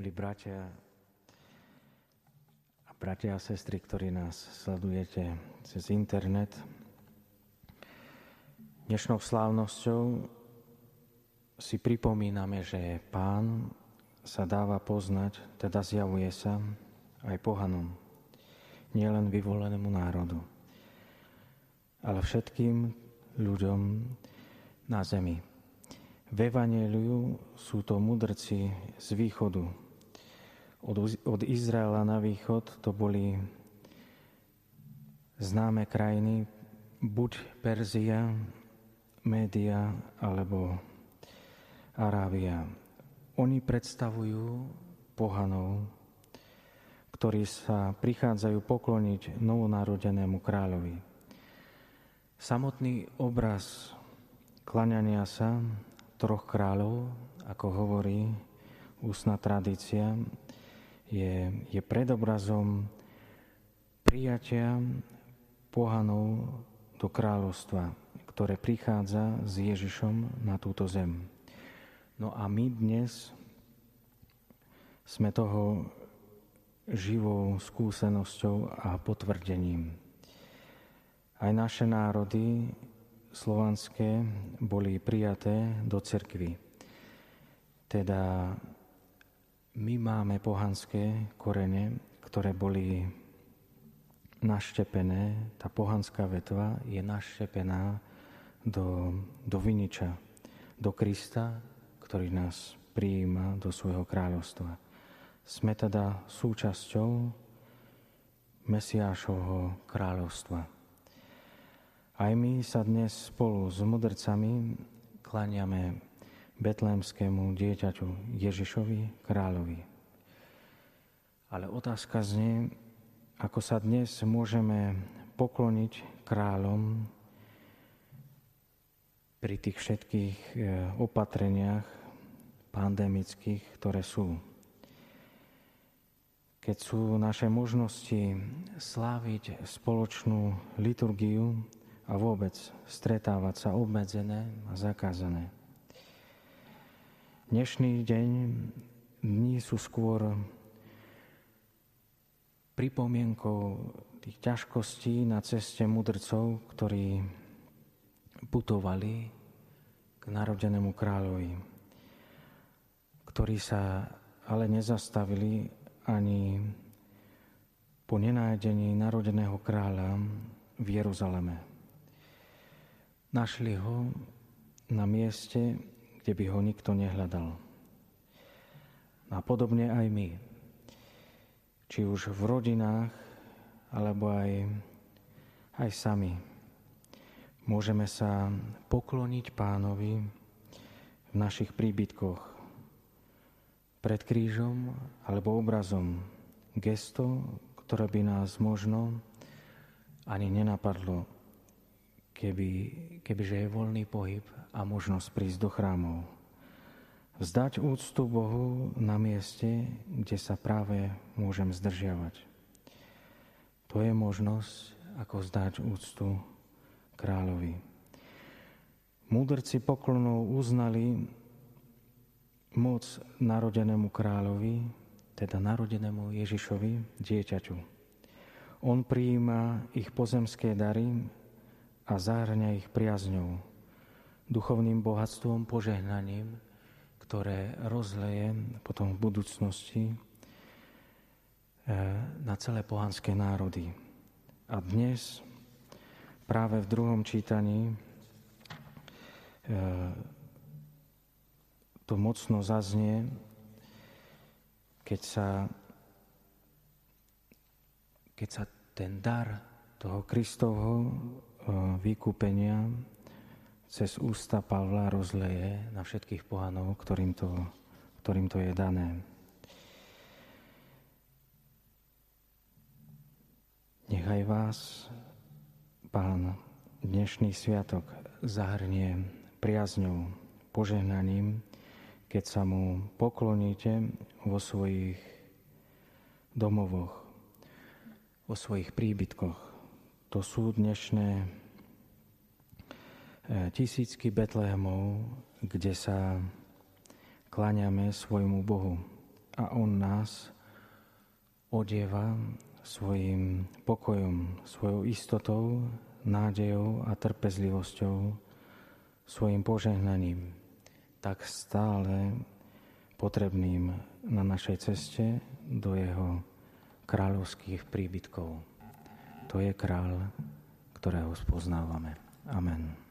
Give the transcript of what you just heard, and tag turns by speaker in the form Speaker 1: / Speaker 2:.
Speaker 1: Milí bratia a bratia a sestry, ktorí nás sledujete cez internet, dnešnou slávnosťou si pripomíname, že Pán sa dáva poznať, teda zjavuje sa aj pohanom, nielen vyvolenému národu, ale všetkým ľuďom na zemi. V Evangeliu sú to mudrci z východu. Od, od Izraela na východ to boli známe krajiny, buď Perzia, Média alebo Arábia. Oni predstavujú pohanov, ktorí sa prichádzajú pokloniť novonarodenému kráľovi. Samotný obraz klaňania sa troch kráľov, ako hovorí ústna tradícia, je, je predobrazom prijatia pohanov do kráľovstva, ktoré prichádza s Ježišom na túto zem. No a my dnes sme toho živou skúsenosťou a potvrdením. Aj naše národy slovanské boli prijaté do cirkvy. Teda my máme pohanské korene, ktoré boli naštepené, tá pohanská vetva je naštepená do, do viniča, do Krista, ktorý nás prijíma do svojho kráľovstva. Sme teda súčasťou Mesiášovho kráľovstva. Aj my sa dnes spolu s mudrcami klaniame betlémskému dieťaťu Ježišovi kráľovi. Ale otázka znie, ako sa dnes môžeme pokloniť kráľom pri tých všetkých e, opatreniach pandemických, ktoré sú. Keď sú naše možnosti sláviť spoločnú liturgiu, a vôbec stretávať sa obmedzené a zakázané. Dnešný deň, dní sú skôr pripomienkou tých ťažkostí na ceste mudrcov, ktorí putovali k narodenému kráľovi, ktorí sa ale nezastavili ani po nenájdení narodeného kráľa v Jeruzaleme. Našli ho na mieste, kde by ho nikto nehľadal. A podobne aj my. Či už v rodinách, alebo aj, aj sami. Môžeme sa pokloniť pánovi v našich príbytkoch. Pred krížom alebo obrazom. Gesto, ktoré by nás možno ani nenapadlo keby, kebyže je voľný pohyb a možnosť prísť do chrámov. Vzdať úctu Bohu na mieste, kde sa práve môžem zdržiavať. To je možnosť, ako vzdať úctu kráľovi. Múdrci poklonov uznali moc narodenému kráľovi, teda narodenému Ježišovi, dieťaťu. On prijíma ich pozemské dary a zahrňa ich priazňou, duchovným bohatstvom, požehnaním, ktoré rozleje potom v budúcnosti eh, na celé pohanské národy. A dnes práve v druhom čítaní eh, to mocno zaznie, keď sa, keď sa ten dar toho Kristovho vykúpenia cez ústa Pavla rozleje na všetkých pohanov, ktorým to, ktorým to je dané. Nechaj vás, Pán, dnešný sviatok zahrnie priazňou, požehnaním, keď sa mu pokloníte vo svojich domovoch, vo svojich príbytkoch, to sú dnešné e, tisícky Betlehemov, kde sa kláňame svojmu Bohu a On nás odieva svojim pokojom, svojou istotou, nádejou a trpezlivosťou, svojim požehnaním, tak stále potrebným na našej ceste do Jeho kráľovských príbytkov. To je kráľ, ktorého spoznávame. Amen.